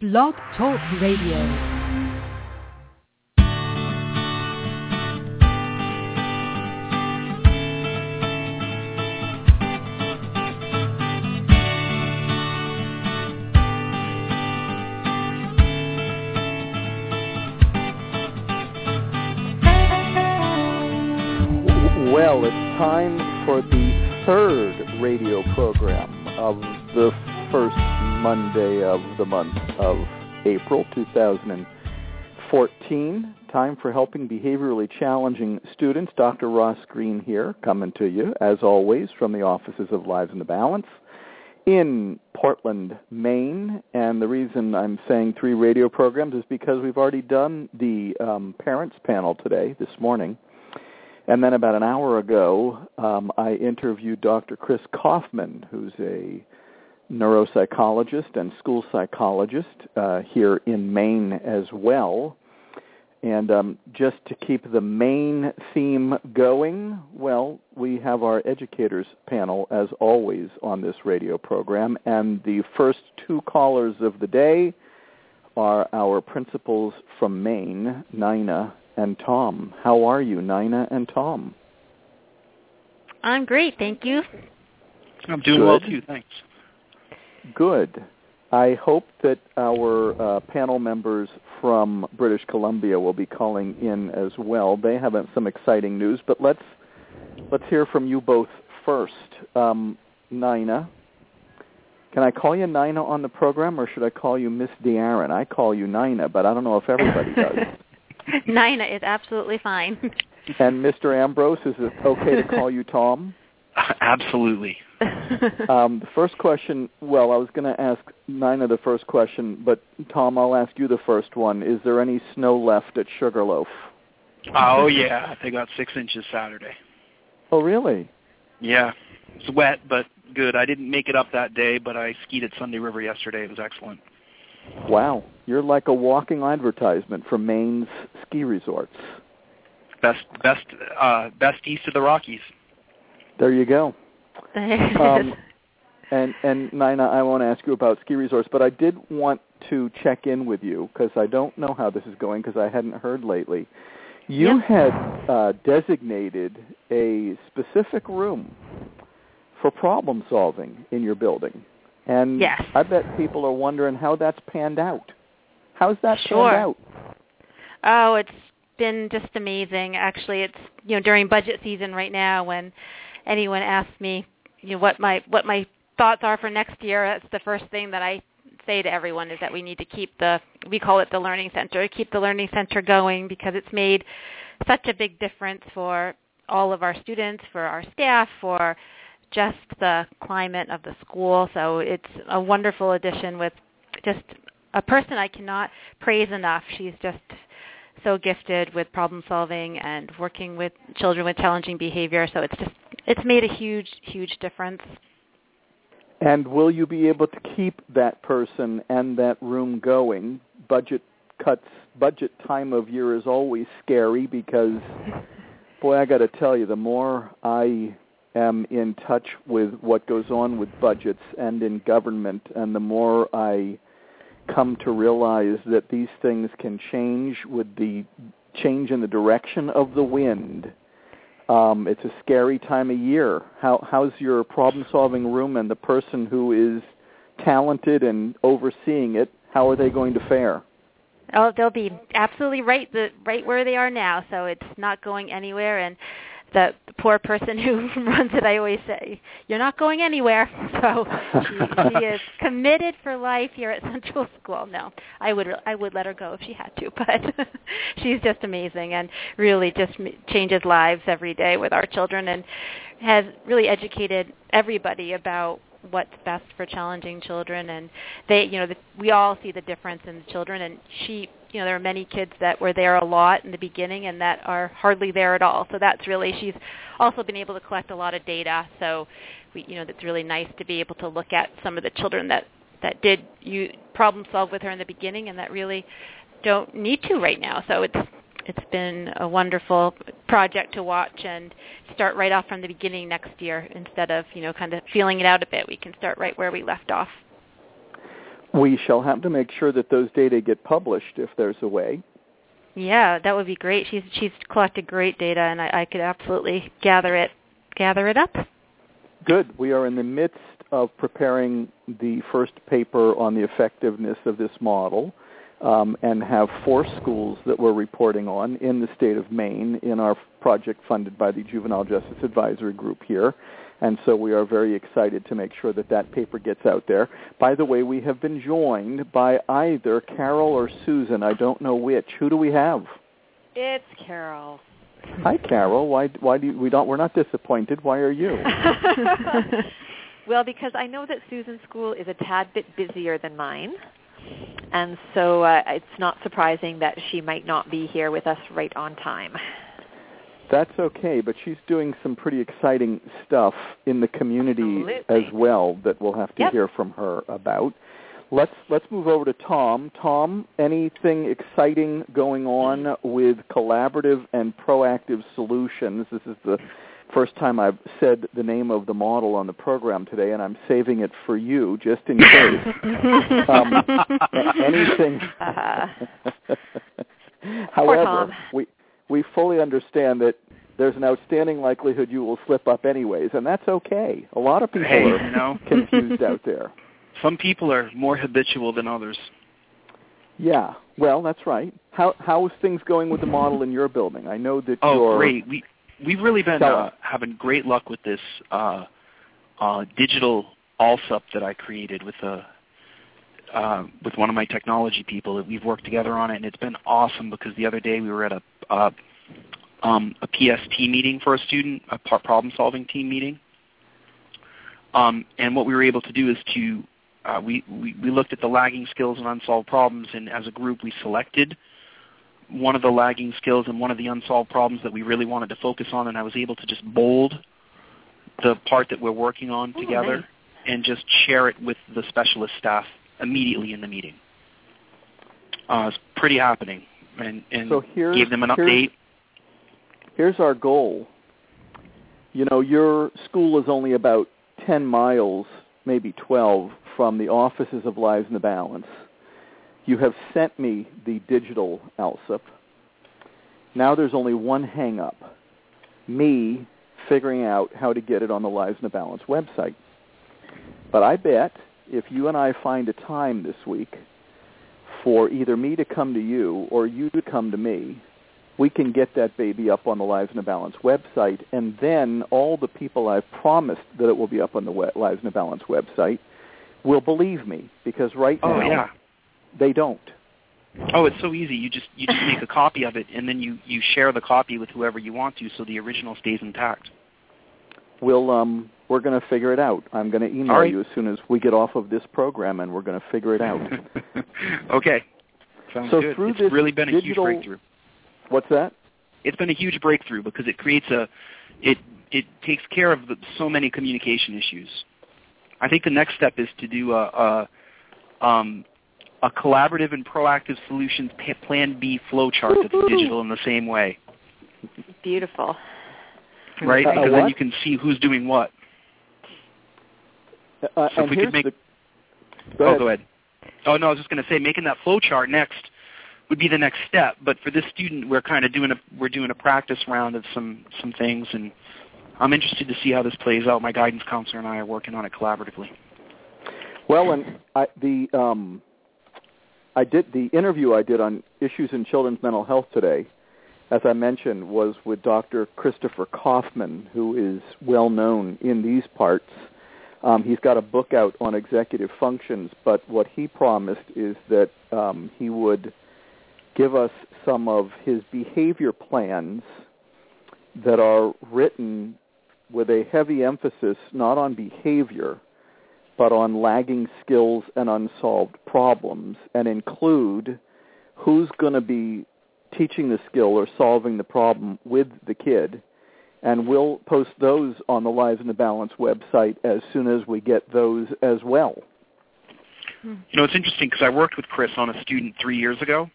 Blog Talk Radio. Well, it's time for the third radio program of the first Monday of the month of April 2014. Time for helping behaviorally challenging students. Dr. Ross Greene here, coming to you, as always, from the offices of Lives in the Balance in Portland, Maine. And the reason I'm saying three radio programs is because we've already done the um, parents panel today, this morning. And then about an hour ago, um, I interviewed Dr. Chris Kaufman, who's a neuropsychologist and school psychologist uh, here in Maine as well. And um, just to keep the main theme going, well, we have our educators panel as always on this radio program. And the first two callers of the day are our principals from Maine, Nina and Tom. How are you, Nina and Tom? I'm great, thank you. I'm doing Good. well too, thanks. Good. I hope that our uh, panel members from British Columbia will be calling in as well. They have some exciting news, but let's let's hear from you both first. Um, Nina, can I call you Nina on the program, or should I call you Miss De'Aaron? I call you Nina, but I don't know if everybody does. Nina is absolutely fine. and Mr. Ambrose, is it okay to call you Tom? Absolutely. Um, the first question, well, I was going to ask Nina the first question, but Tom, I'll ask you the first one. Is there any snow left at Sugarloaf? Oh yeah, they got six inches Saturday. Oh, really? Yeah, it's wet but good. I didn't make it up that day, but I skied at Sunday River yesterday. It was excellent. Wow, you're like a walking advertisement for Maine's ski resorts. Best, best, uh, best east of the Rockies. There you go. Um, and and Nina, I won't ask you about ski resorts, but I did want to check in with you because I don't know how this is going because I hadn't heard lately. You Yep. had uh, designated a specific room for problem solving in your building, and Yes. I bet people are wondering how that's panned out. How's that Sure. panned out? oh, it's been just amazing. Actually, it's you know during budget season right now when anyone asks me you know what my what my thoughts are for next year, that's the first thing that I say to everyone is that we need to keep the we call it the learning center, keep the learning center going because it's made such a big difference for all of our students, for our staff, for just the climate of the school. So it's a wonderful addition with just a person I cannot praise enough. She's just so gifted with problem solving and working with children with challenging behavior. So it's just it's made a huge huge difference. And will you be able to keep that person and that room going? Budget cuts, budget time of year is always scary because, boy, I got to tell you, the more I am in touch with what goes on with budgets and in government, and the more I come to realize that these things can change with the change in the direction of the wind um, it's a scary time of year. How, how's your problem-solving room and the person who is talented and overseeing it? How are they going to fare? Oh, they'll be absolutely right the right where they are now. So it's not going anywhere and the, the poor person who runs it, I always say, "You're not going anywhere." So she, she is committed for life here at Central School. No, I would I would let her go if she had to, but she's just amazing and really just m- changes lives every day with our children and has really educated everybody about what's best for challenging children. And they you know the, we all see the difference in the children. And she you know there are many kids that were there a lot in the beginning and that are hardly there at all. So that's really she's also been able to collect a lot of data. So we you know that's really nice to be able to look at some of the children that that did you problem solve with her in the beginning and that really don't need to right now. So it's it's been a wonderful project to watch and start right off from the beginning next year instead of you know kind of feeling it out a bit. We can start right where we left off. We shall have to make sure that those data get published if there's a way. Yeah, that would be great. She's she's collected great data, and I, I could absolutely gather it gather it up. Good. We are in the midst of preparing the first paper on the effectiveness of this model um, and have four schools that we're reporting on in the state of Maine in our project funded by the Juvenile Justice Advisory Group here. And so we are very excited to make sure that that paper gets out there. By the way, we have been joined by either Carol or Susan. I don't know which. Who do we have? It's Carol. Hi, Carol. Why? Why do you, we don't? We're not disappointed. Why are you? well, because I know that Susan's school is a tad bit busier than mine, and so uh, it's not surprising that she might not be here with us right on time. That's okay, but she's doing some pretty exciting stuff in the community Absolutely. as well that we'll have to Yep. hear from her about. Let's let's move over to Tom. Tom, anything exciting going on with collaborative and proactive solutions? This is the first time I've said the name of the model on the program today, and I'm saving it for you just in case. um, a- anything. However, we we fully understand that there's an outstanding likelihood you will slip up anyways, and that's okay. A lot of people Hey, are you know, confused out there. some people are more habitual than others. Yeah, well, that's right. How how is things going with the model in your building? I know that Oh, you're great. We we've really been Tell uh, having great luck with this uh, uh, digital ALSUP that I created with a uh, with one of my technology people. That we've worked together on it, and it's been awesome because the other day we were at a uh, um, a PST meeting for a student, a problem solving team meeting. Um, and what we were able to do is to uh, we, we we looked at the lagging skills and unsolved problems, and as a group we selected one of the lagging skills and one of the unsolved problems that we really wanted to focus on, and I was able to just bold the part that we're working on Oh, together nice. and just share it with the specialist staff immediately in the meeting. Uh, it's pretty happening, and, and So here's- gave them an here's- update. here's our goal. You know, your school is only about 10 miles, maybe 12, from the offices of Lives in the Balance. You have sent me the digital ALSUP. Now there's only one hang-up, me figuring out how to get it on the Lives in the Balance website. But I bet if you and I find a time this week for either me to come to you or you to come to me, we can get that baby up on the Lives in a Balance website, and then all the people I've promised that it will be up on the Lives in a Balance website will believe me because right Oh now yeah. They don't. Oh, it's so easy. You just you just make a copy of it, and then you you share the copy with whoever you want to, so the original stays intact. We'll um we're going to figure it out. I'm going to email right. you as soon as we get off of this program, and we're going to figure it out. okay. Sounds So good. through it's this really been a huge digital- breakthrough. What's that? It's been a huge breakthrough because it creates a it it takes care of the, so many communication issues. I think the next step is to do a, a um a collaborative and proactive solutions pa- plan B flowchart that's digital in the same way, Beautiful. right? Uh, because then you can see who's doing what. Uh, So if we could make the, oh, ahead. go ahead. Oh no, I was just going to say making that flow chart next would be the next step. But for this student, we're kind of doing a we're doing a practice round of some some things, and I'm interested to see how this plays out. My guidance counselor and I are working on it collaboratively. Well, and I, the um, I did the interview I did on issues in children's mental health today. As I mentioned, was with Dr. Christopher Kaufman, who is well known in these parts. Um, he's got a book out on executive functions, but what he promised is that um, he would give us some of his behavior plans that are written with a heavy emphasis not on behavior, but on lagging skills and unsolved problems, and include who's going to be teaching the skill or solving the problem with the kid. And we'll post those on the Lives in the Balance website as soon as we get those as well. You know, it's interesting because I worked with Chris on a student three years ago,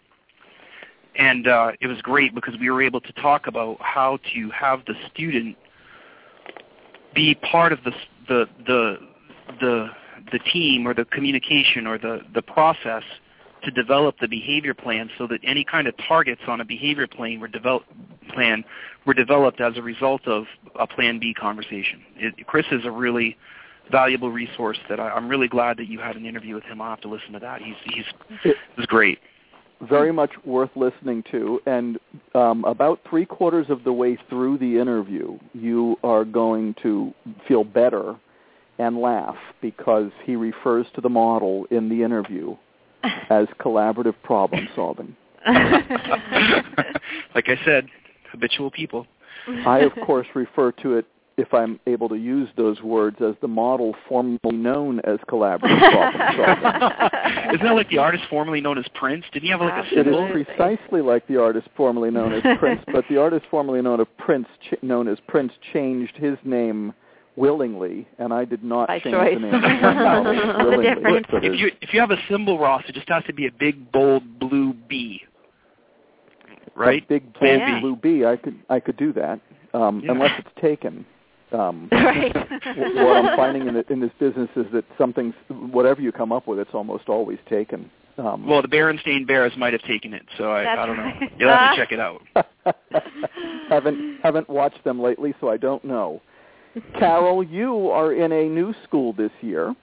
and uh, it was great because we were able to talk about how to have the student be part of the the the the the team or the communication or the the process to develop the behavior plan so that any kind of targets on a behavior plan were developed plan were developed as a result of a plan B conversation. It, Chris is a really valuable resource that I, am really glad that you had an interview with him. I'll have to listen to that. He's he's it, he's great. Very much worth listening to. And um, about three quarters of the way through the interview, you are going to feel better and laugh because he refers to the model in the interview as collaborative problem solving. like I said, habitual people. I, of course, refer to it, if I'm able to use those words, as the model formerly known as collaborative problem solving. Isn't that like the artist formerly known as Prince? Did he have like a symbol? It is precisely like the artist formerly known as Prince, but the artist formerly known as Prince, ch- known as Prince, changed his name willingly, and I did not By change choice. the name willingly. So if you if you have a symbol, Ross, it just has to be a big bold blue B. Right? A big bold Yeah. blue B. I could I could do that, um, Yeah. unless it's taken. Um, right. wh- what I'm finding in, the, in this business is that something's whatever you come up with, it's almost always taken. Um, Well, the Berenstain Bears might have taken it, so I, I don't know. right. You'll have to check it out. haven't haven't watched them lately, so I don't know. Carol, you are in a new school this year.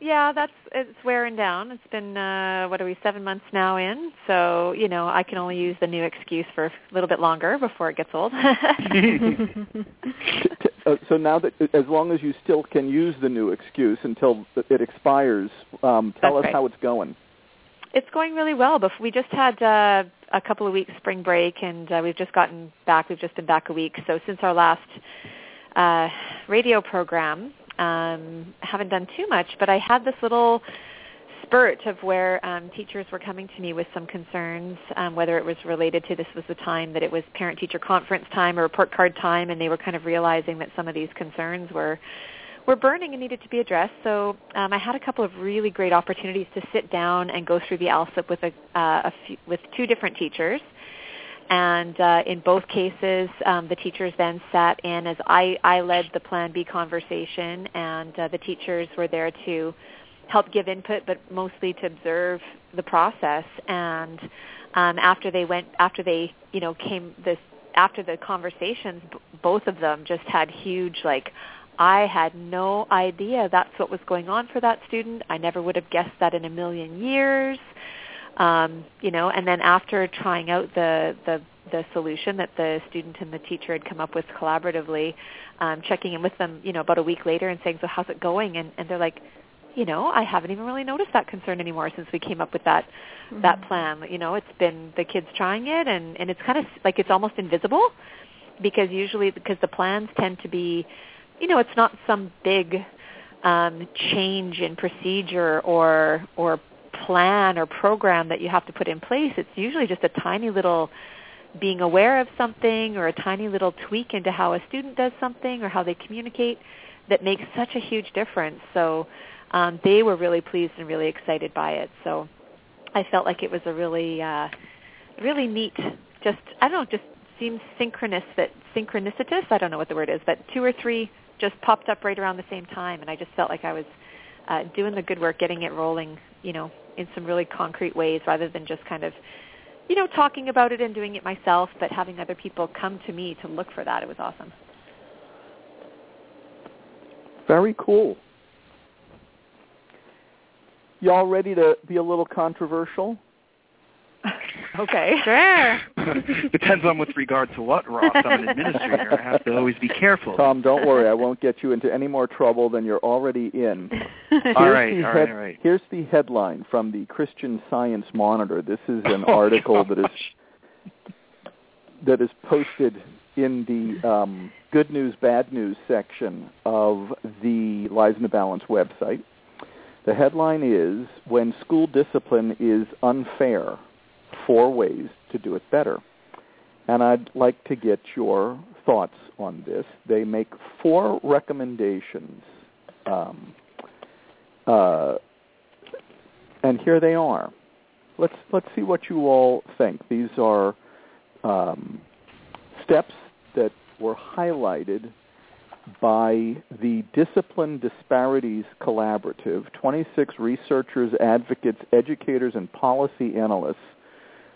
Yeah, that's it's wearing down. It's been uh what are we seven months now in, so you know I can only use the new excuse for a little bit longer before it gets old. Uh, so now that as long as you still can use the new excuse until it expires, um, tell That's us right. how it's going. It's going really well. But we just had uh, a couple of weeks spring break, and uh, we've just gotten back. We've just been back a week. So since our last uh, radio program, um, haven't done too much. But I had this little spurt of where um, teachers were coming to me with some concerns, um, whether it was related to this was the time that it was parent-teacher conference time or report card time, and they were kind of realizing that some of these concerns were were burning and needed to be addressed. So um, I had a couple of really great opportunities to sit down and go through the ALSUP with a, uh, a few, with two different teachers. And uh, in both cases, um, the teachers then sat in as I, I led the Plan B conversation, and uh, the teachers were there to help give input, but mostly to observe the process. And um, after they went, after they, you know, came this after the conversations, b- both of them just had huge like I had no idea that's what was going on for that student. I never would have guessed that in a million years. Um, you know, and then after trying out the, the the solution that the student and the teacher had come up with collaboratively, um, checking in with them, you know, about a week later and saying, "So how's it going?" And, and they're like, "You know, I haven't even really noticed that concern anymore since we came up with that that plan. You know, it's been the kids trying it, and and it's kind of like it's almost invisible because usually because the plans tend to be you know, it's not some big um, change in procedure or or plan or program that you have to put in place. It's usually just a tiny little being aware of something or a tiny little tweak into how a student does something or how they communicate that makes such a huge difference. So um, they were really pleased and really excited by it. So I felt like it was a really uh, really neat. Just I don't know, just seems synchronous that synchronicitous. I don't know what the word is, but two or three just popped up right around the same time, and I just felt like I was uh, doing the good work, getting it rolling, you know, in some really concrete ways, rather than just kind of, you know, talking about it and doing it myself, but having other people come to me to look for that. It was awesome. Very cool. Y'all ready to be a little controversial? Okay. Sure. Depends on with regard to what, Ross. I'm an administrator. I have to always be careful. Tom, don't worry. I won't get you into any more trouble than you're already in. all Here's right, the all head- right, all right. Here's the headline from the Christian Science Monitor. This is an article that is that is posted in the um, good news, bad news section of the Lives in the Balance website. The headline is When School Discipline is Unfair, Four Ways to Do It Better. And I'd like to get your thoughts on this. They make four recommendations. Um, uh, and here they are. Let's let's see what you all think. These are um, steps that were highlighted by the Discipline Disparities Collaborative, 26 researchers, advocates, educators, and policy analysts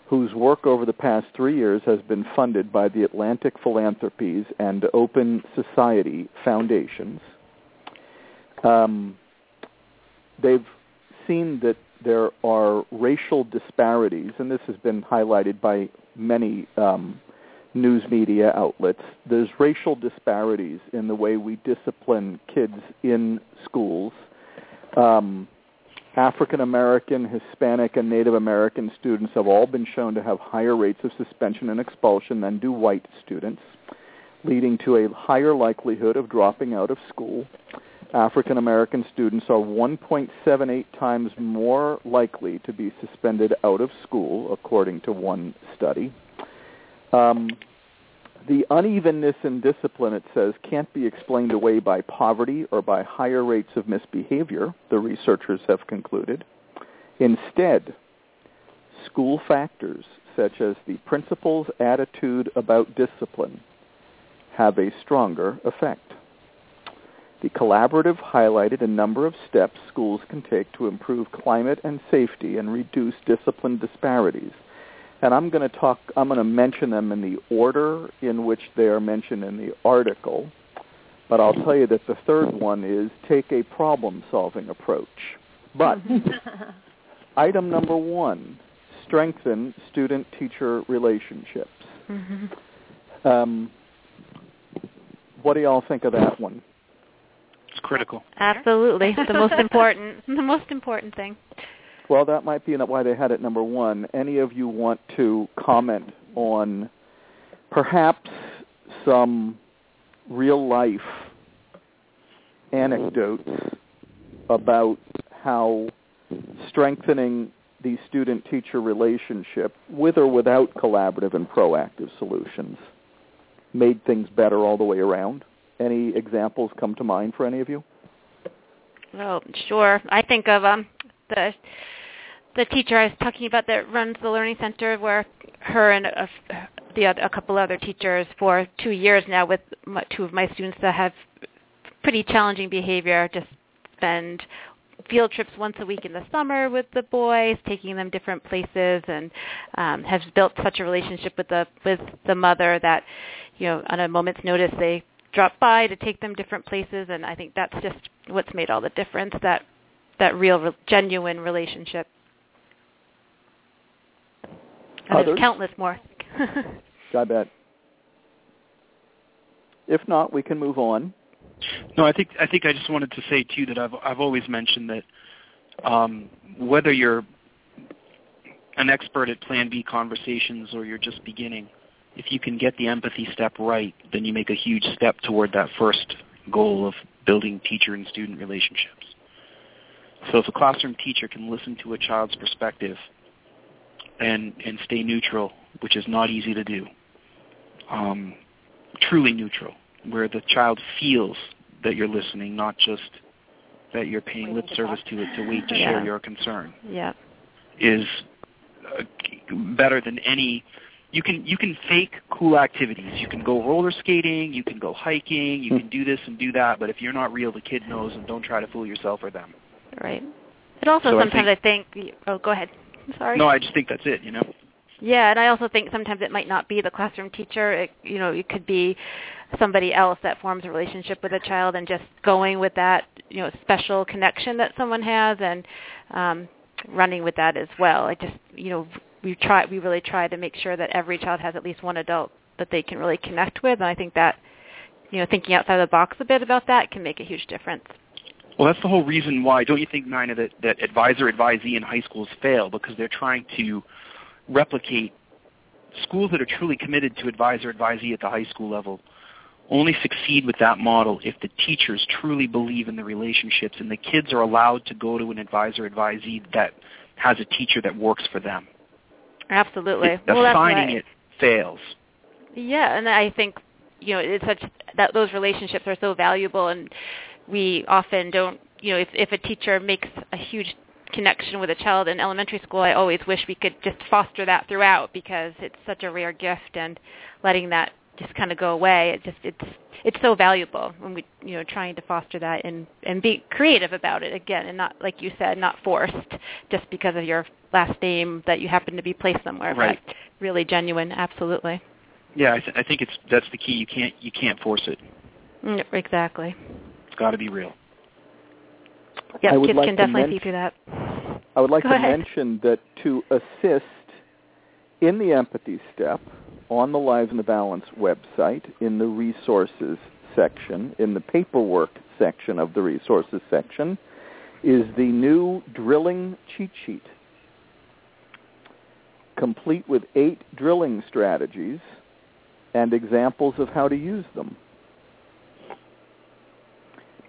whose work over the past three years has been funded by the Atlantic Philanthropies and Open Society Foundations. Um, they've seen that there are racial disparities, and this has been highlighted by many um, news media outlets. There's racial disparities in the way we discipline kids in schools. Um, African American, Hispanic, and Native American students have all been shown to have higher rates of suspension and expulsion than do white students, leading to a higher likelihood of dropping out of school. African American students are 1.78 times more likely to be suspended out of school, according to one study. Um, the unevenness in discipline, it says, can't be explained away by poverty or by higher rates of misbehavior, the researchers have concluded. Instead, school factors such as the principal's attitude about discipline have a stronger effect. The collaborative highlighted a number of steps schools can take to improve climate and safety and reduce discipline disparities and I'm going to talk. I'm going to mention them in the order in which they are mentioned in the article. But I'll tell you that the third one is take a problem-solving approach. But item number one: strengthen student-teacher relationships. Mm-hmm. Um, what do y'all think of that one? It's critical. Absolutely, the most important, the most important thing. Well, that might be why they had it number one. Any of you want to comment on perhaps some real life anecdotes about how strengthening the student-teacher relationship, with or without collaborative and proactive solutions, made things better all the way around? Any examples come to mind for any of you? Well, sure. I think of um, the the teacher I was talking about that runs the learning center, where her and a, the a couple other teachers for two years now with my, two of my students that have pretty challenging behavior, just spend field trips once a week in the summer with the boys, taking them different places, and um, have built such a relationship with the with the mother that you know on a moment's notice they drop by to take them different places, and I think that's just what's made all the difference that that real genuine relationship and Others? there's countless more. I bet. If not, we can move on. No, I think I think I just wanted to say too that I've I've always mentioned that um, whether you're an expert at Plan B conversations or you're just beginning, if you can get the empathy step right, then you make a huge step toward that first goal of building teacher and student relationships. So if a classroom teacher can listen to a child's perspective and and stay neutral, which is not easy to do. Um, truly neutral, where the child feels that you're listening, not just that you're paying lip service to it to wait to Yeah. share your concern, yeah. is uh, better than any. You can you can fake cool activities. You can go roller skating. You can go hiking. You can do this and do that. But if you're not real, the kid knows, and don't try to fool yourself or them. Right. It also So I sometimes I think, oh go ahead. I'm sorry. No, I just think that's it. You know. Yeah, and I also think sometimes it might not be the classroom teacher. It, you know, it could be somebody else that forms a relationship with a child and just going with that, you know, special connection that someone has and um, running with that as well. I just, you know, we try, we really try to make sure that every child has at least one adult that they can really connect with, and I think that, you know, thinking outside the box a bit about that can make a huge difference. Well, that's the whole reason why. Don't you think, Nina, that, that advisor advisee in high schools fail because they're trying to replicate schools that are truly committed to advisor advisee at the high school level only succeed with that model if the teachers truly believe in the relationships and the kids are allowed to go to an advisor advisee that has a teacher that works for them. Absolutely. It- well, that's assigning it fails. Yeah, and I think you know it's such that those relationships are so valuable, and we often don't. You know, if if a teacher makes a huge connection with a child in elementary school, I always wish we could just foster that throughout because it's such a rare gift, and letting that just kind of go away. It just it's it's so valuable when we you know trying to foster that and and be creative about it again and not like you said not forced just because of your last name that you happen to be placed somewhere Right. but really genuine absolutely Yeah, I, th- I think it's that's the key. You can't you can't force it. Mm, exactly got to be real. yeah kids like can definitely men- see through that I would like Go to ahead. mention that to assist in the empathy step on the Lives in the Balance website in the resources section, in the paperwork section of the resources section, is the new drilling cheat sheet, complete with eight drilling strategies and examples of how to use them.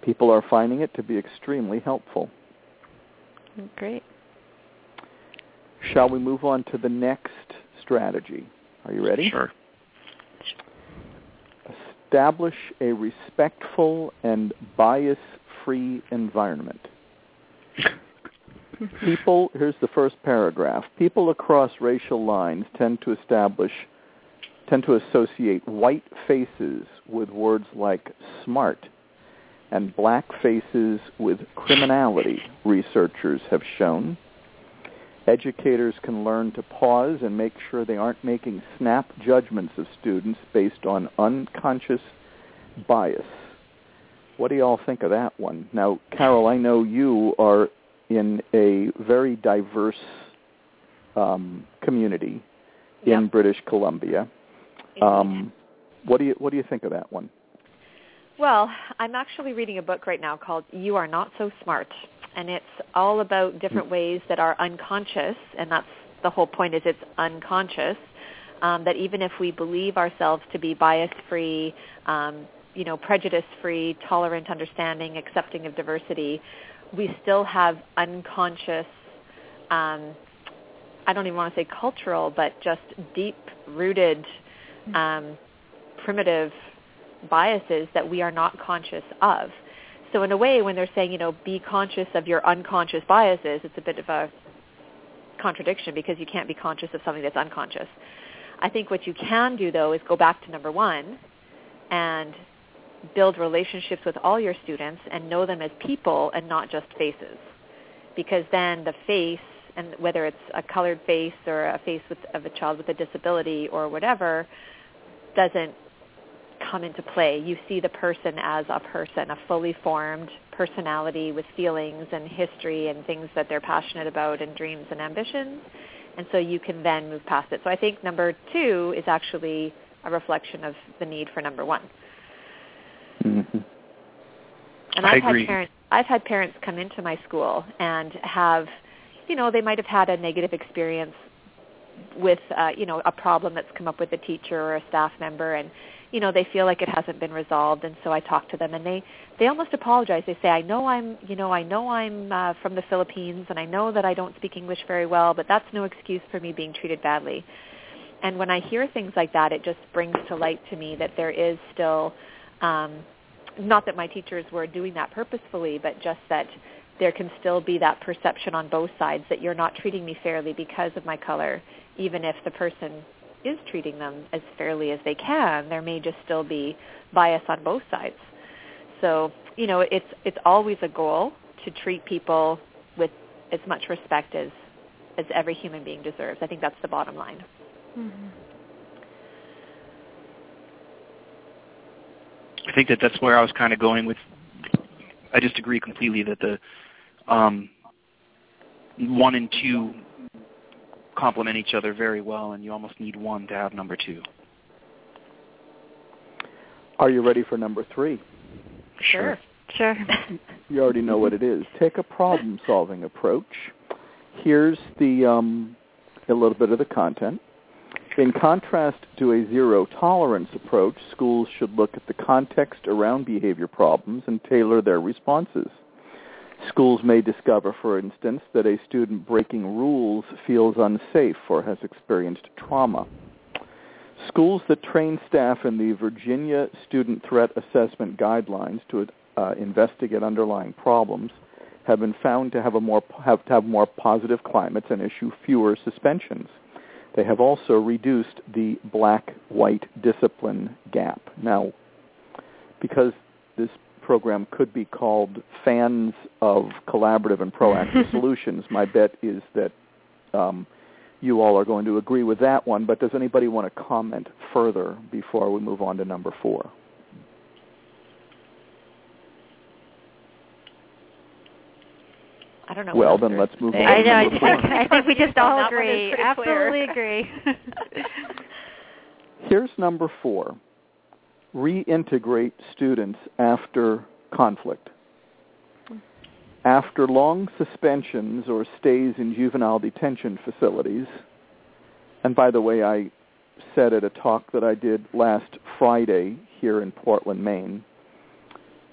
People are finding it to be extremely helpful. great Shall we move on to the next strategy? Are you ready? Sure. Establish a respectful and bias-free environment. People, here's the first paragraph. People across racial lines tend to establish, tend to associate white faces with words like smart and black faces with criminality, researchers have shown. Educators can learn to pause and make sure they aren't making snap judgments of students based on unconscious bias. What do y'all think of that one? Now, Carol, I know you are in a very diverse um, community in Yep. British Columbia. Um, what do you what do you think of that one? Well, I'm actually reading a book right now called You Are Not So Smart. And it's all about different ways that are unconscious, and that's the whole point is it's unconscious, um, that even if we believe ourselves to be bias-free, um, you know, prejudice-free, tolerant, understanding, accepting of diversity, we still have unconscious, um, I don't even want to say cultural, but just deep-rooted, um, primitive biases that we are not conscious of. So in a way, when they're saying, you know, be conscious of your unconscious biases, it's a bit of a contradiction because you can't be conscious of something that's unconscious. I think what you can do, though, is go back to number one and build relationships with all your students and know them as people and not just faces. Because then the face, and whether it's a colored face or a face with, of a child with a disability or whatever, doesn't come into play. You see the person as a person, a fully formed personality with feelings and history and things that they're passionate about and dreams and ambitions. And so you can then move past it. So I think number two is actually a reflection of the need for number one. Mm-hmm. And I I've agree. had parents I've had parents come into my school and have you know, they might have had a negative experience with uh, you know, a problem that's come up with a teacher or a staff member and you know, they feel like it hasn't been resolved and so I talk to them and they they almost apologize. They say, "I know I'm, you know, I know I'm uh, from the Philippines and I know that I don't speak English very well, but that's no excuse for me being treated badly." And when I hear things like that, it just brings to light to me that there is still um not that my teachers were doing that purposefully, but just that there can still be that perception on both sides that you're not treating me fairly because of my color, even if the person is treating them as fairly as they can, there may just still be bias on both sides. So, you know, it's it's always a goal to treat people with as much respect as as every human being deserves. I think that's the bottom line. Mm-hmm. I think that that's where I was kind of going with. I just agree completely that the um, one and two complement each other very well, and you almost need one to have number two. Are you ready for number three? Sure. Sure. You already know what it is. Take a problem-solving approach. Here's the um, a little bit of the content. In contrast to a zero-tolerance approach, schools should look at the context around behavior problems and tailor their responses. Schools may discover, for instance, that a student breaking rules feels unsafe or has experienced trauma. Schools that train staff in the Virginia Student Threat Assessment Guidelines to uh, investigate underlying problems have been found to have a more have to have more positive climates and issue fewer suspensions. They have also reduced the black-white discipline gap. Now, because this program could be called Fans of Collaborative and Proactive Solutions, my bet is that um, you all are going to agree with that one. But does anybody want to comment further before we move on to number four? I don't know. Well, then let's move on. I know. number four. I think we just all That one is agree. Absolutely clear. agree. Here's number four. Reintegrate students after conflict. After long suspensions or stays in juvenile detention facilities, and by the way, I said at a talk that I did last Friday here in Portland, Maine,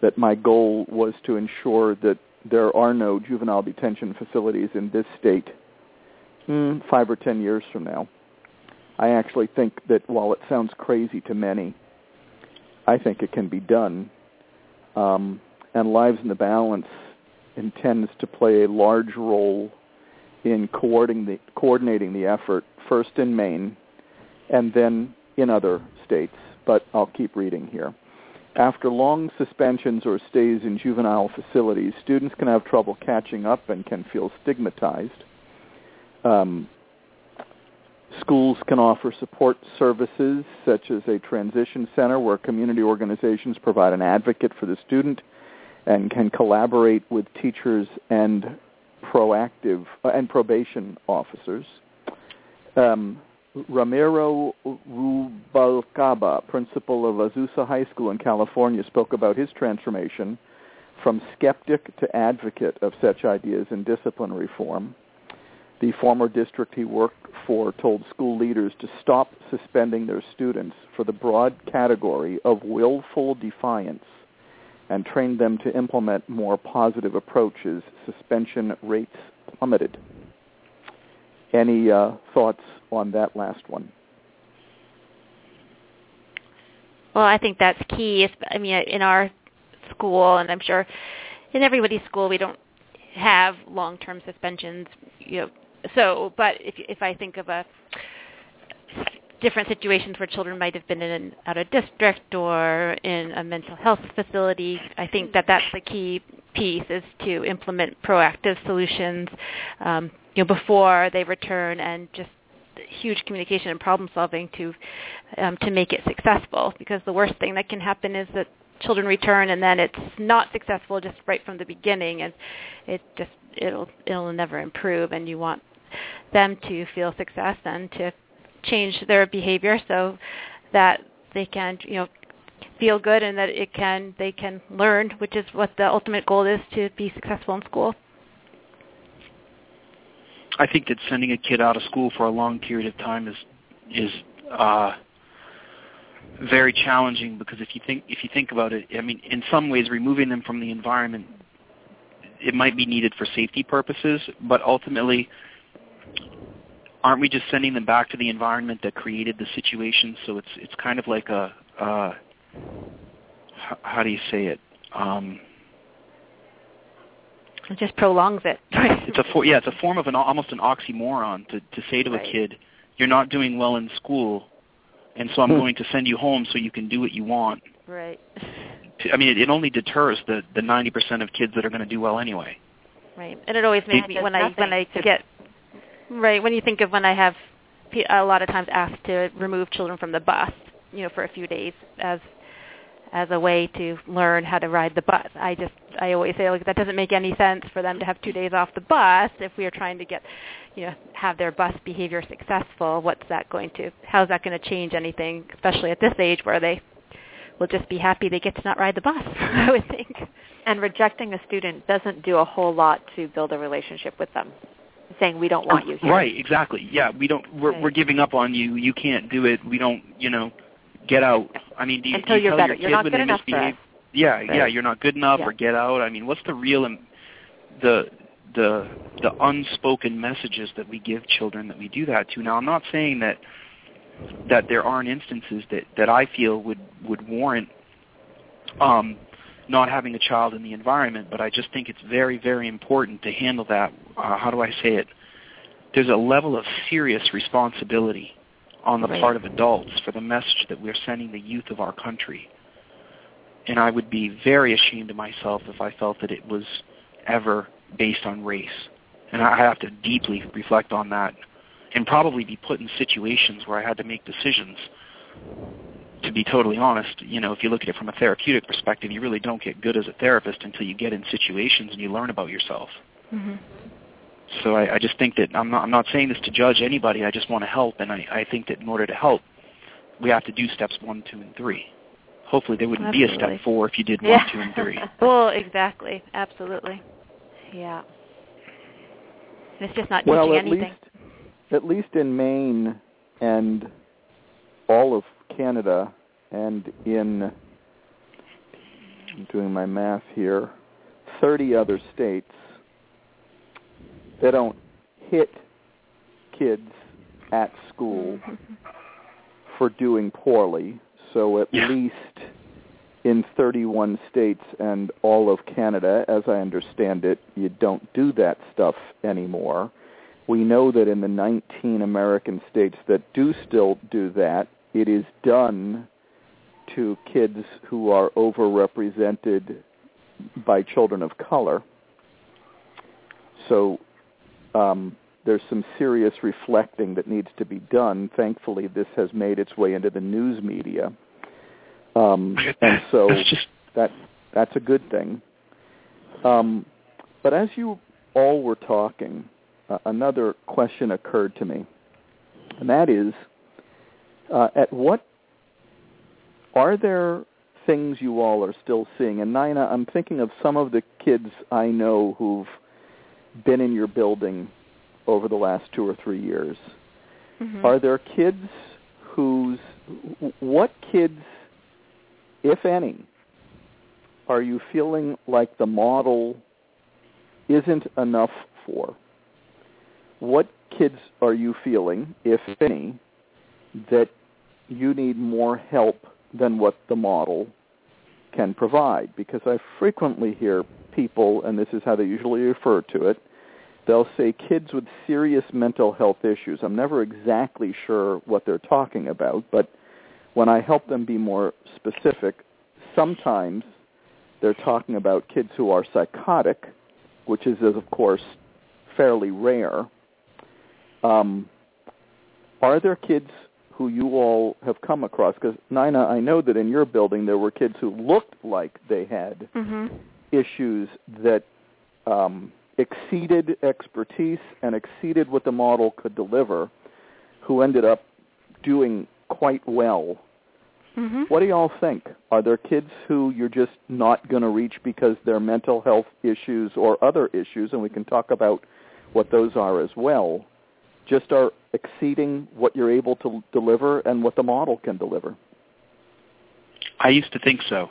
that my goal was to ensure that there are no juvenile detention facilities in this state hmm, five or ten years from now. I actually think that while it sounds crazy to many, I think it can be done. Um, and Lives in the Balance intends to play a large role in coordinating the, coordinating the effort, first in Maine and then in other states. But I'll keep reading here. After long suspensions or stays in juvenile facilities, students can have trouble catching up and can feel stigmatized. Um, schools can offer support services such as a transition center where community organizations provide an advocate for the student and can collaborate with teachers and proactive uh, and probation officers. Um, Ramiro Rubalcaba, principal of Azusa High School in California, spoke about his transformation from skeptic to advocate of such ideas in discipline reform. The former district he worked for told school leaders to stop suspending their students for the broad category of willful defiance and trained them to implement more positive approaches. Suspension rates plummeted. Any uh, thoughts on that last one? Well, I think that's key. I mean, in our school, and I'm sure in everybody's school, we don't have long-term suspensions. You know, so but if if I think of a different situations where children might have been in out of district or in a mental health facility, I think that that's the key piece is to implement proactive solutions, um, you know, before they return and just huge communication and problem solving to um, to make it successful. Because the worst thing that can happen is that children return and then it's not successful just right from the beginning, and it just it'll it'll never improve. And you want them to feel success and to change their behavior so that they can you know feel good and that it can they can learn, which is what the ultimate goal is to be successful in school. I think that sending a kid out of school for a long period of time is is uh, very challenging because if you think if you think about it, I mean, in some ways, removing them from the environment it might be needed for safety purposes, but ultimately, aren't we just sending them back to the environment that created the situation? So it's it's kind of like a uh, h- how do you say it? Um, It just prolongs it. it's a for, yeah, it's a form of an almost an oxymoron to to say to Right. a kid, "You're not doing well in school, and so I'm Hmm. going to send you home so you can do what you want." right. I mean, it, it only deters the the 90% of kids that are going to do well anyway. Right, and it always makes It me does when I when I get right when you think of when I have a lot of times asked to remove children from the bus, you know, for a few days as as a way to learn how to ride the bus. I just I always say like that doesn't make any sense for them to have two days off the bus if we are trying to get you know have their bus behavior successful. What's that going to? How's that going to change anything, especially at this age where they will just be happy they get to not ride the bus. I would think. And rejecting a student doesn't do a whole lot to build a relationship with them. Saying we don't want you here. Right, exactly. Yeah, we don't. We're Right. we're giving up on you. You can't do it. We don't. You know, get out. I mean, do you, Until do you you're tell better. your You're kid not when good they misbehave? Yeah, yeah, you're not good enough, Yeah. or get out. I mean, what's the real, im- the the the unspoken messages that we give children that we do that to? Now, I'm not saying that that there aren't instances that that I feel would would warrant um, not having a child in the environment, but I just think it's very, very important to handle that. Uh, how do I say it? there's a level of serious responsibility on the part of adults for the message that we're sending the youth of our country. And I would be very ashamed of myself if I felt that it was ever based on race. And I have to deeply reflect on that and probably be put in situations where I had to make decisions. To be totally honest, you know, if you look at it from a therapeutic perspective, you really don't get good as a therapist until you get in situations and you learn about yourself. hmm So I, I just think that I'm not, I'm not saying this to judge anybody. I just want to help, and I, I think that in order to help, we have to do steps one, two, and three. Hopefully, there wouldn't be a step four if you did one, two, and three. Well, exactly. Absolutely. yeah. It's just not well, teaching at anything. least at least in Maine and all of Canada and in I'm doing my math here, 30 other states they don't hit kids at school for doing poorly. So at Yeah. least in 31 states and all of Canada, as I understand it, you don't do that stuff anymore. We know that in the 19 American states that do still do that, it is done to kids who are overrepresented by children of color. So um, there's some serious reflecting that needs to be done. Thankfully, this has made its way into the news media, um, and so That's that that's a good thing. Um, but as you all were talking, uh, another question occurred to me, and that is, uh, at what are there things you all are still seeing? And Nina, I'm thinking of some of the kids I know who've been in your building over the last two or three years. Mhm. Are there kids whose what kids, if any, are you feeling like the model isn't enough for? What kids are you feeling, if any, that you need more help than what the model can provide? Because I frequently hear people, and this is how they usually refer to it, they'll say kids with serious mental health issues. I'm never exactly sure what they're talking about, but when I help them be more specific, sometimes they're talking about kids who are psychotic, which is, of course, fairly rare. Um, are there kids who you all have come across? Because, Nina, I know that in your building there were kids who looked like they had Mhm. issues that um, exceeded expertise and exceeded what the model could deliver, who ended up doing quite well. Mhm. What do y'all think? Are there kids who you're just not going to reach because their mental health issues or other issues, and we can talk about what those are as well, just are exceeding what you're able to deliver and what the model can deliver? I used to think so,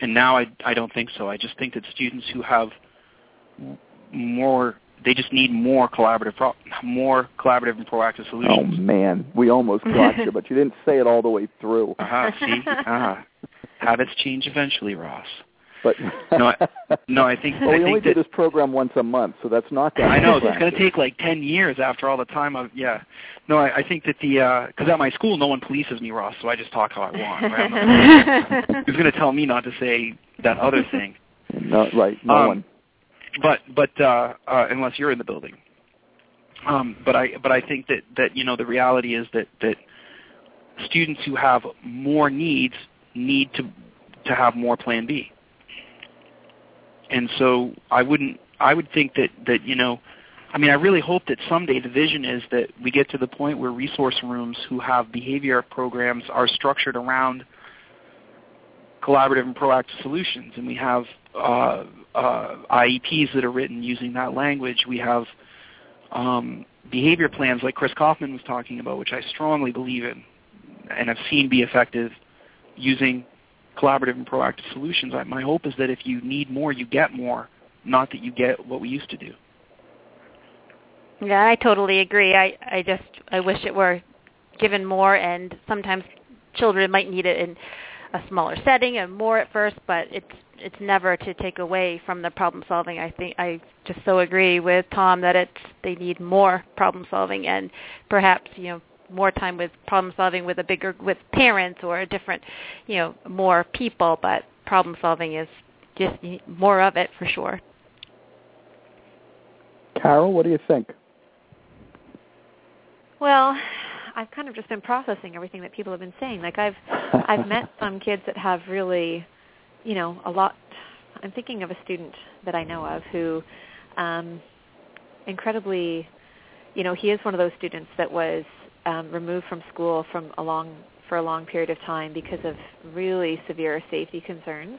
and now I I don't think so. I just think that students who have more, they just need more collaborative, pro- more collaborative and proactive solutions. Oh man, we almost got you, but you didn't say it all the way through. Uh-huh, see, uh-huh. habits change eventually, Ross. But No, I- no, I think- well, I we think only do this program once a month, so that's not that. I know it's going to take like ten years after all the time of yeah. No, I, I think that the because at my school no one polices me, Ross, so I just talk how I want. Right? Who's going to tell me not to say that other thing? No, right, no Um, one. But but uh, uh, unless you're in the building. Um, but I but I think that that you know the reality is that that students who have more needs need to to have more Plan B. And so I wouldn't I would think that that you know I mean I really hope that someday the vision is that we get to the point where resource rooms who have behavior programs are structured around collaborative and proactive solutions and we have uh, uh, IEPs that are written using that language. We have um, behavior plans like Chris Kaufman was talking about, which I strongly believe in and I've seen be effective using collaborative and proactive solutions. I, my hope is that if you need more, you get more, not that you get what we used to do. Yeah, I totally agree. I I just I wish it were given more, and sometimes children might need it in a smaller setting and more at first, but it's it's never to take away from the problem solving. I think I just so agree with Tom that it's they need more problem solving and perhaps you know more time with problem solving with a bigger with parents or a different you know more people. But problem solving is just more of it for sure. Carol, what do you think? Well, I've kind of just been processing everything that people have been saying. Like I've I've met some kids that have really, you know, a lot. I'm thinking of a student that I know of who, um, incredibly, you know, he is one of those students that was um, removed from school from a long for a long period of time because of really severe safety concerns.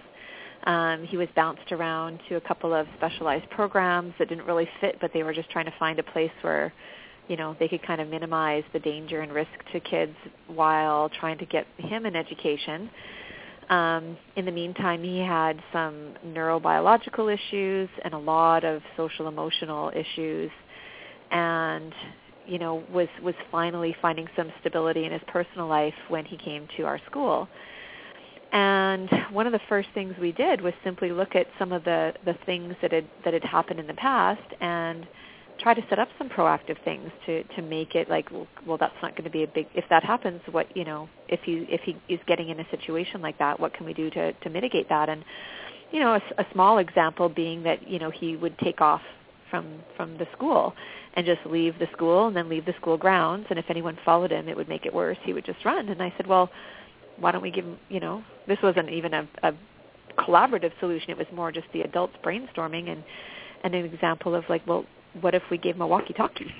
Um, he was bounced around to a couple of specialized programs that didn't really fit, but they were just trying to find a place where you know they could kind of minimize the danger and risk to kids while trying to get him an education. Um, in the meantime, he had some neurobiological issues and a lot of social emotional issues, and you know was was finally finding some stability in his personal life when he came to our school. And one of the first things we did was simply look at some of the the things that had that had happened in the past and try to set up some proactive things to to make it like well, well that's not going to be a big if that happens what you know if he if he is getting in a situation like that what can we do to to mitigate that and you know a, a small example being that you know he would take off from from the school and just leave the school and then leave the school grounds and if anyone followed him it would make it worse he would just run and i said well why don't we give him you know this wasn't even a, a collaborative solution it was more just the adults brainstorming and and an example of like well what if we gave him a walkie-talkie?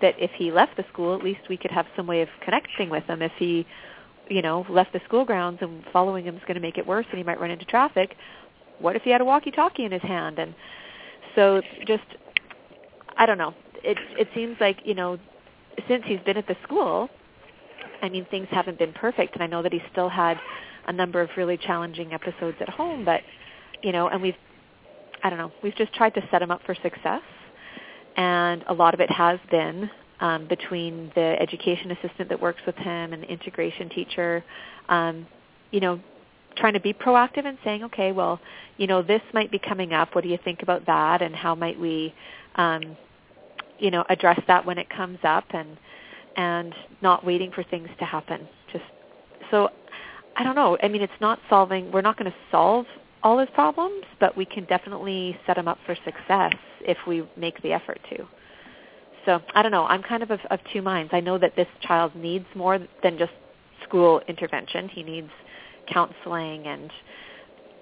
That if he left the school, at least we could have some way of connecting with him. If he, you know, left the school grounds and following him is going to make it worse and he might run into traffic, what if he had a walkie-talkie in his hand? And so just, I don't know. It it seems like you know, since he's been at the school, I mean things haven't been perfect, and I know that he still had a number of really challenging episodes at home, but you know, and we've I don't know, we've just tried to set him up for success and a lot of it has been um, between the education assistant that works with him and the integration teacher, um, you know, trying to be proactive and saying, okay, well, you know, this might be coming up. What do you think about that? And how might we, um, you know, address that when it comes up? And and not waiting for things to happen. Just so, I don't know. I mean, it's not solving. We're not going to solve all his problems, but we can definitely set him up for success if we make the effort to. So I don't know. I'm kind of of, of two minds. I know that this child needs more than just school intervention. He needs counseling and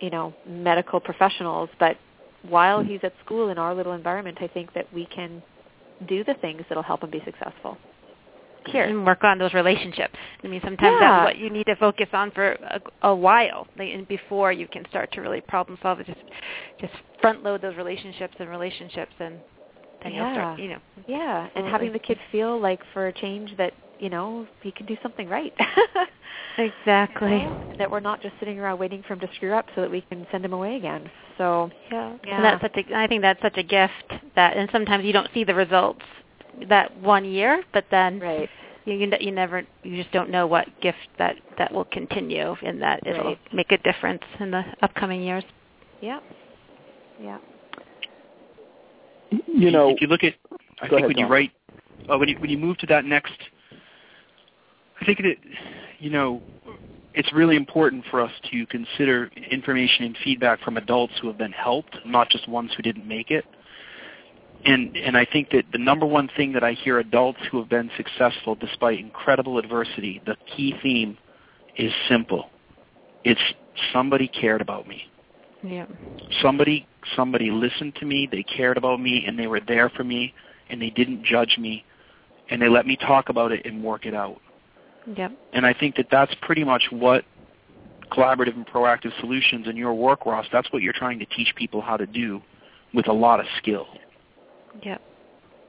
you know medical professionals. But while he's at school in our little environment, I think that we can do the things that'll help him be successful here and work on those relationships. I mean, sometimes yeah. that's what you need to focus on for a, a while, like, and before you can start to really problem solve. It just just front load those relationships and relationships, and then yeah. you'll start, you know. Yeah, and having the kid feel like for a change that you know he can do something right. exactly. You know? That we're not just sitting around waiting for him to screw up so that we can send him away again. So yeah, yeah. And that's such a. I think that's such a gift that, and sometimes you don't see the results that one year, but then right. you you never you just don't know what gift that that will continue and that it'll right. make a difference in the upcoming years. Yeah. Yeah. You know, if you look at, I think ahead, when you write, uh, when you when you move to that next, I think that you know, it's really important for us to consider information and feedback from adults who have been helped, not just ones who didn't make it and and I think that the number one thing that I hear adults who have been successful despite incredible adversity, the key theme is simple. It's somebody cared about me. Yeah. Somebody somebody listened to me, they cared about me and they were there for me and they didn't judge me and they let me talk about it and work it out. Yep. And I think that that's pretty much what collaborative and proactive solutions in your work, Ross, that's what you're trying to teach people how to do with a lot of skill. Yep.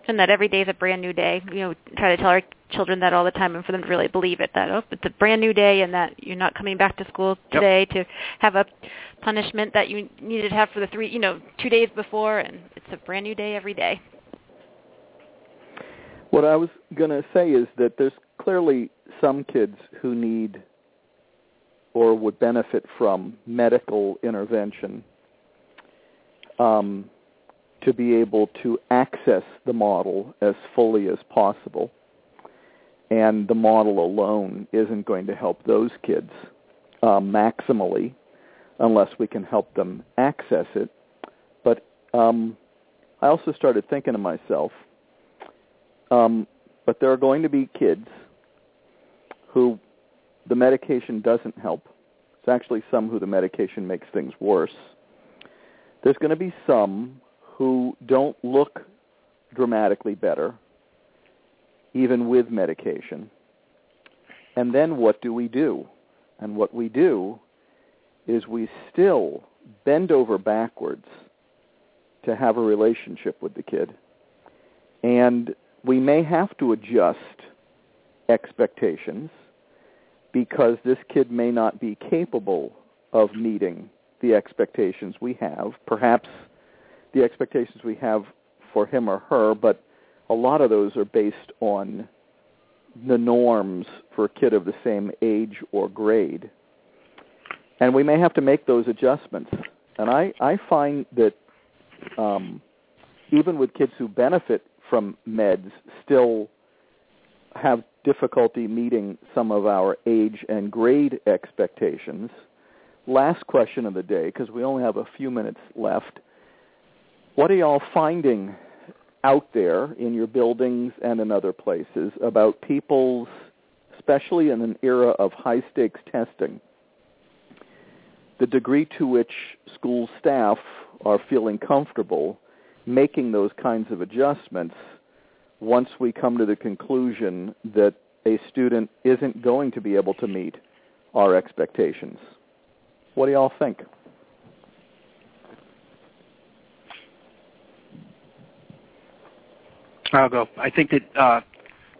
And that every day is a brand new day. You know, try to tell our children that all the time and for them to really believe it that oh it's a brand new day and that you're not coming back to school today to have a punishment that you needed to have for the three you know, two days before and it's a brand new day every day. What I was going to say is that there's clearly some kids who need or would benefit from medical intervention um, to be able to access the model as fully as possible. And the model alone isn't going to help those kids uh, maximally unless we can help them access it. But um, I also started thinking to myself, um, but there are going to be kids who the medication doesn't help. It's actually some who the medication makes things worse. There's going to be some who don't look dramatically better, even with medication. And then what do we do? And what we do is we still bend over backwards to have a relationship with the kid. And we may have to adjust expectations because this kid may not be capable of meeting the expectations we have. Perhaps the expectations we have for him or her, but a lot of those are based on the norms for a kid of the same age or grade. And we may have to make those adjustments. And I, I find that um, even with kids who benefit from meds still have difficulty meeting some of our age and grade expectations. Last question of the day, because we only have a few minutes left. What are y'all finding out there in your buildings and in other places about people's, especially in an era of high-stakes testing, the degree to which school staff are feeling comfortable making those kinds of adjustments once we come to the conclusion that a student isn't going to be able to meet our expectations. What do y'all think? I'll go. I think that uh,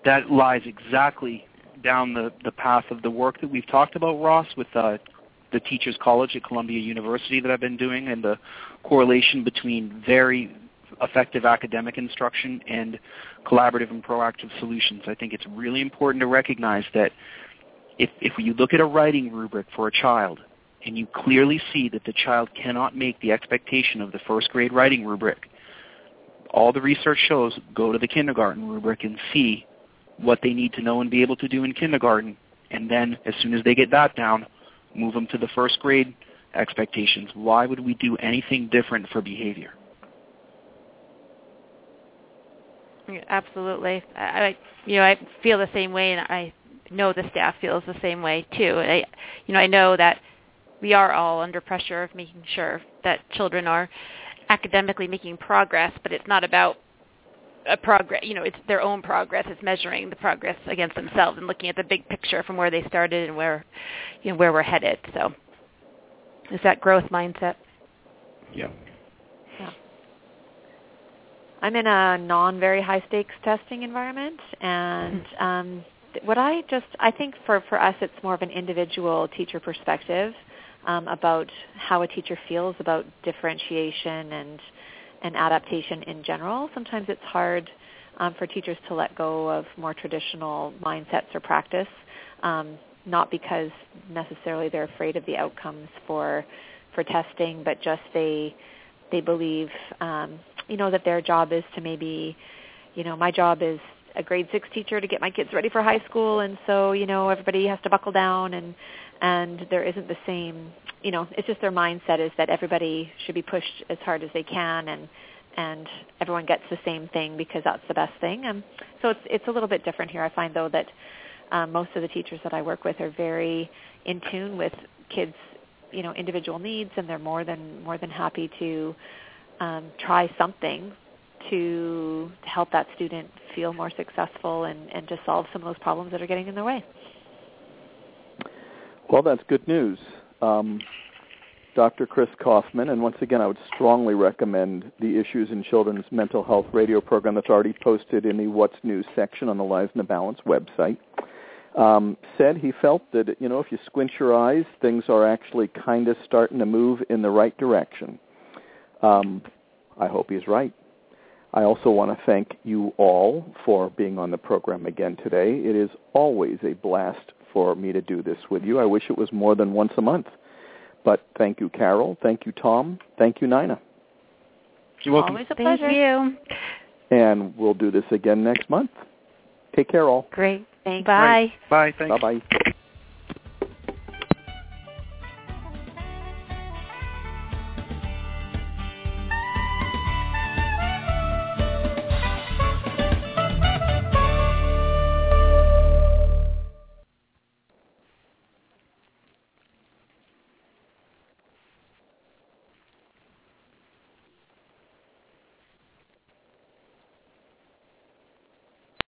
that lies exactly down the, the path of the work that we've talked about, Ross, with uh, the Teachers College at Columbia University that I've been doing, and the correlation between very effective academic instruction and collaborative and proactive solutions. I think it's really important to recognize that if, if you look at a writing rubric for a child and you clearly see that the child cannot make the expectation of the first grade writing rubric, all the research shows go to the kindergarten rubric and see what they need to know and be able to do in kindergarten. And then as soon as they get that down, move them to the first grade expectations. Why would we do anything different for behavior? Absolutely. I, you know, I feel the same way, and I know the staff feels the same way too. I, you know, I know that we are all under pressure of making sure that children are academically making progress, but it's not about a progress. You know, it's their own progress. It's measuring the progress against themselves and looking at the big picture from where they started and where, you know, where we're headed. So, is that growth mindset. Yeah. I'm in a non very high stakes testing environment, and hmm. um, what I just I think for for us it's more of an individual teacher perspective um, about how a teacher feels about differentiation and and adaptation in general. Sometimes it's hard um, for teachers to let go of more traditional mindsets or practice, um, not because necessarily they're afraid of the outcomes for for testing, but just they they believe um, you know that their job is to maybe you know my job is a grade six teacher to get my kids ready for high school and so you know everybody has to buckle down and and there isn't the same you know it's just their mindset is that everybody should be pushed as hard as they can and and everyone gets the same thing because that's the best thing. And so it's it's a little bit different here. I find though that um, most of the teachers that i work with are very in tune with kids you know individual needs and they're more than more than happy to um, try something to, help that student feel more successful and, and to solve some of those problems that are getting in their way. Well, that's good news. Um, Dr. Chris Kaufman, and once again, I would strongly recommend the Issues in Children's Mental Health radio program that's already posted in the What's New section on the Lives in the Balance website. Um, said he felt that you know if you squint your eyes, things are actually kind of starting to move in the right direction. Um, I hope he's right. I also want to thank you all for being on the program again today. It is always a blast for me to do this with you. I wish it was more than once a month. But thank you, Carol. Thank you, Tom. Thank you, Nina. You're welcome. Always a pleasure. Thank pleasure. you. And we'll do this again next month. Take care, all. Great. Thanks. Bye. Bye. Thanks. Bye-bye.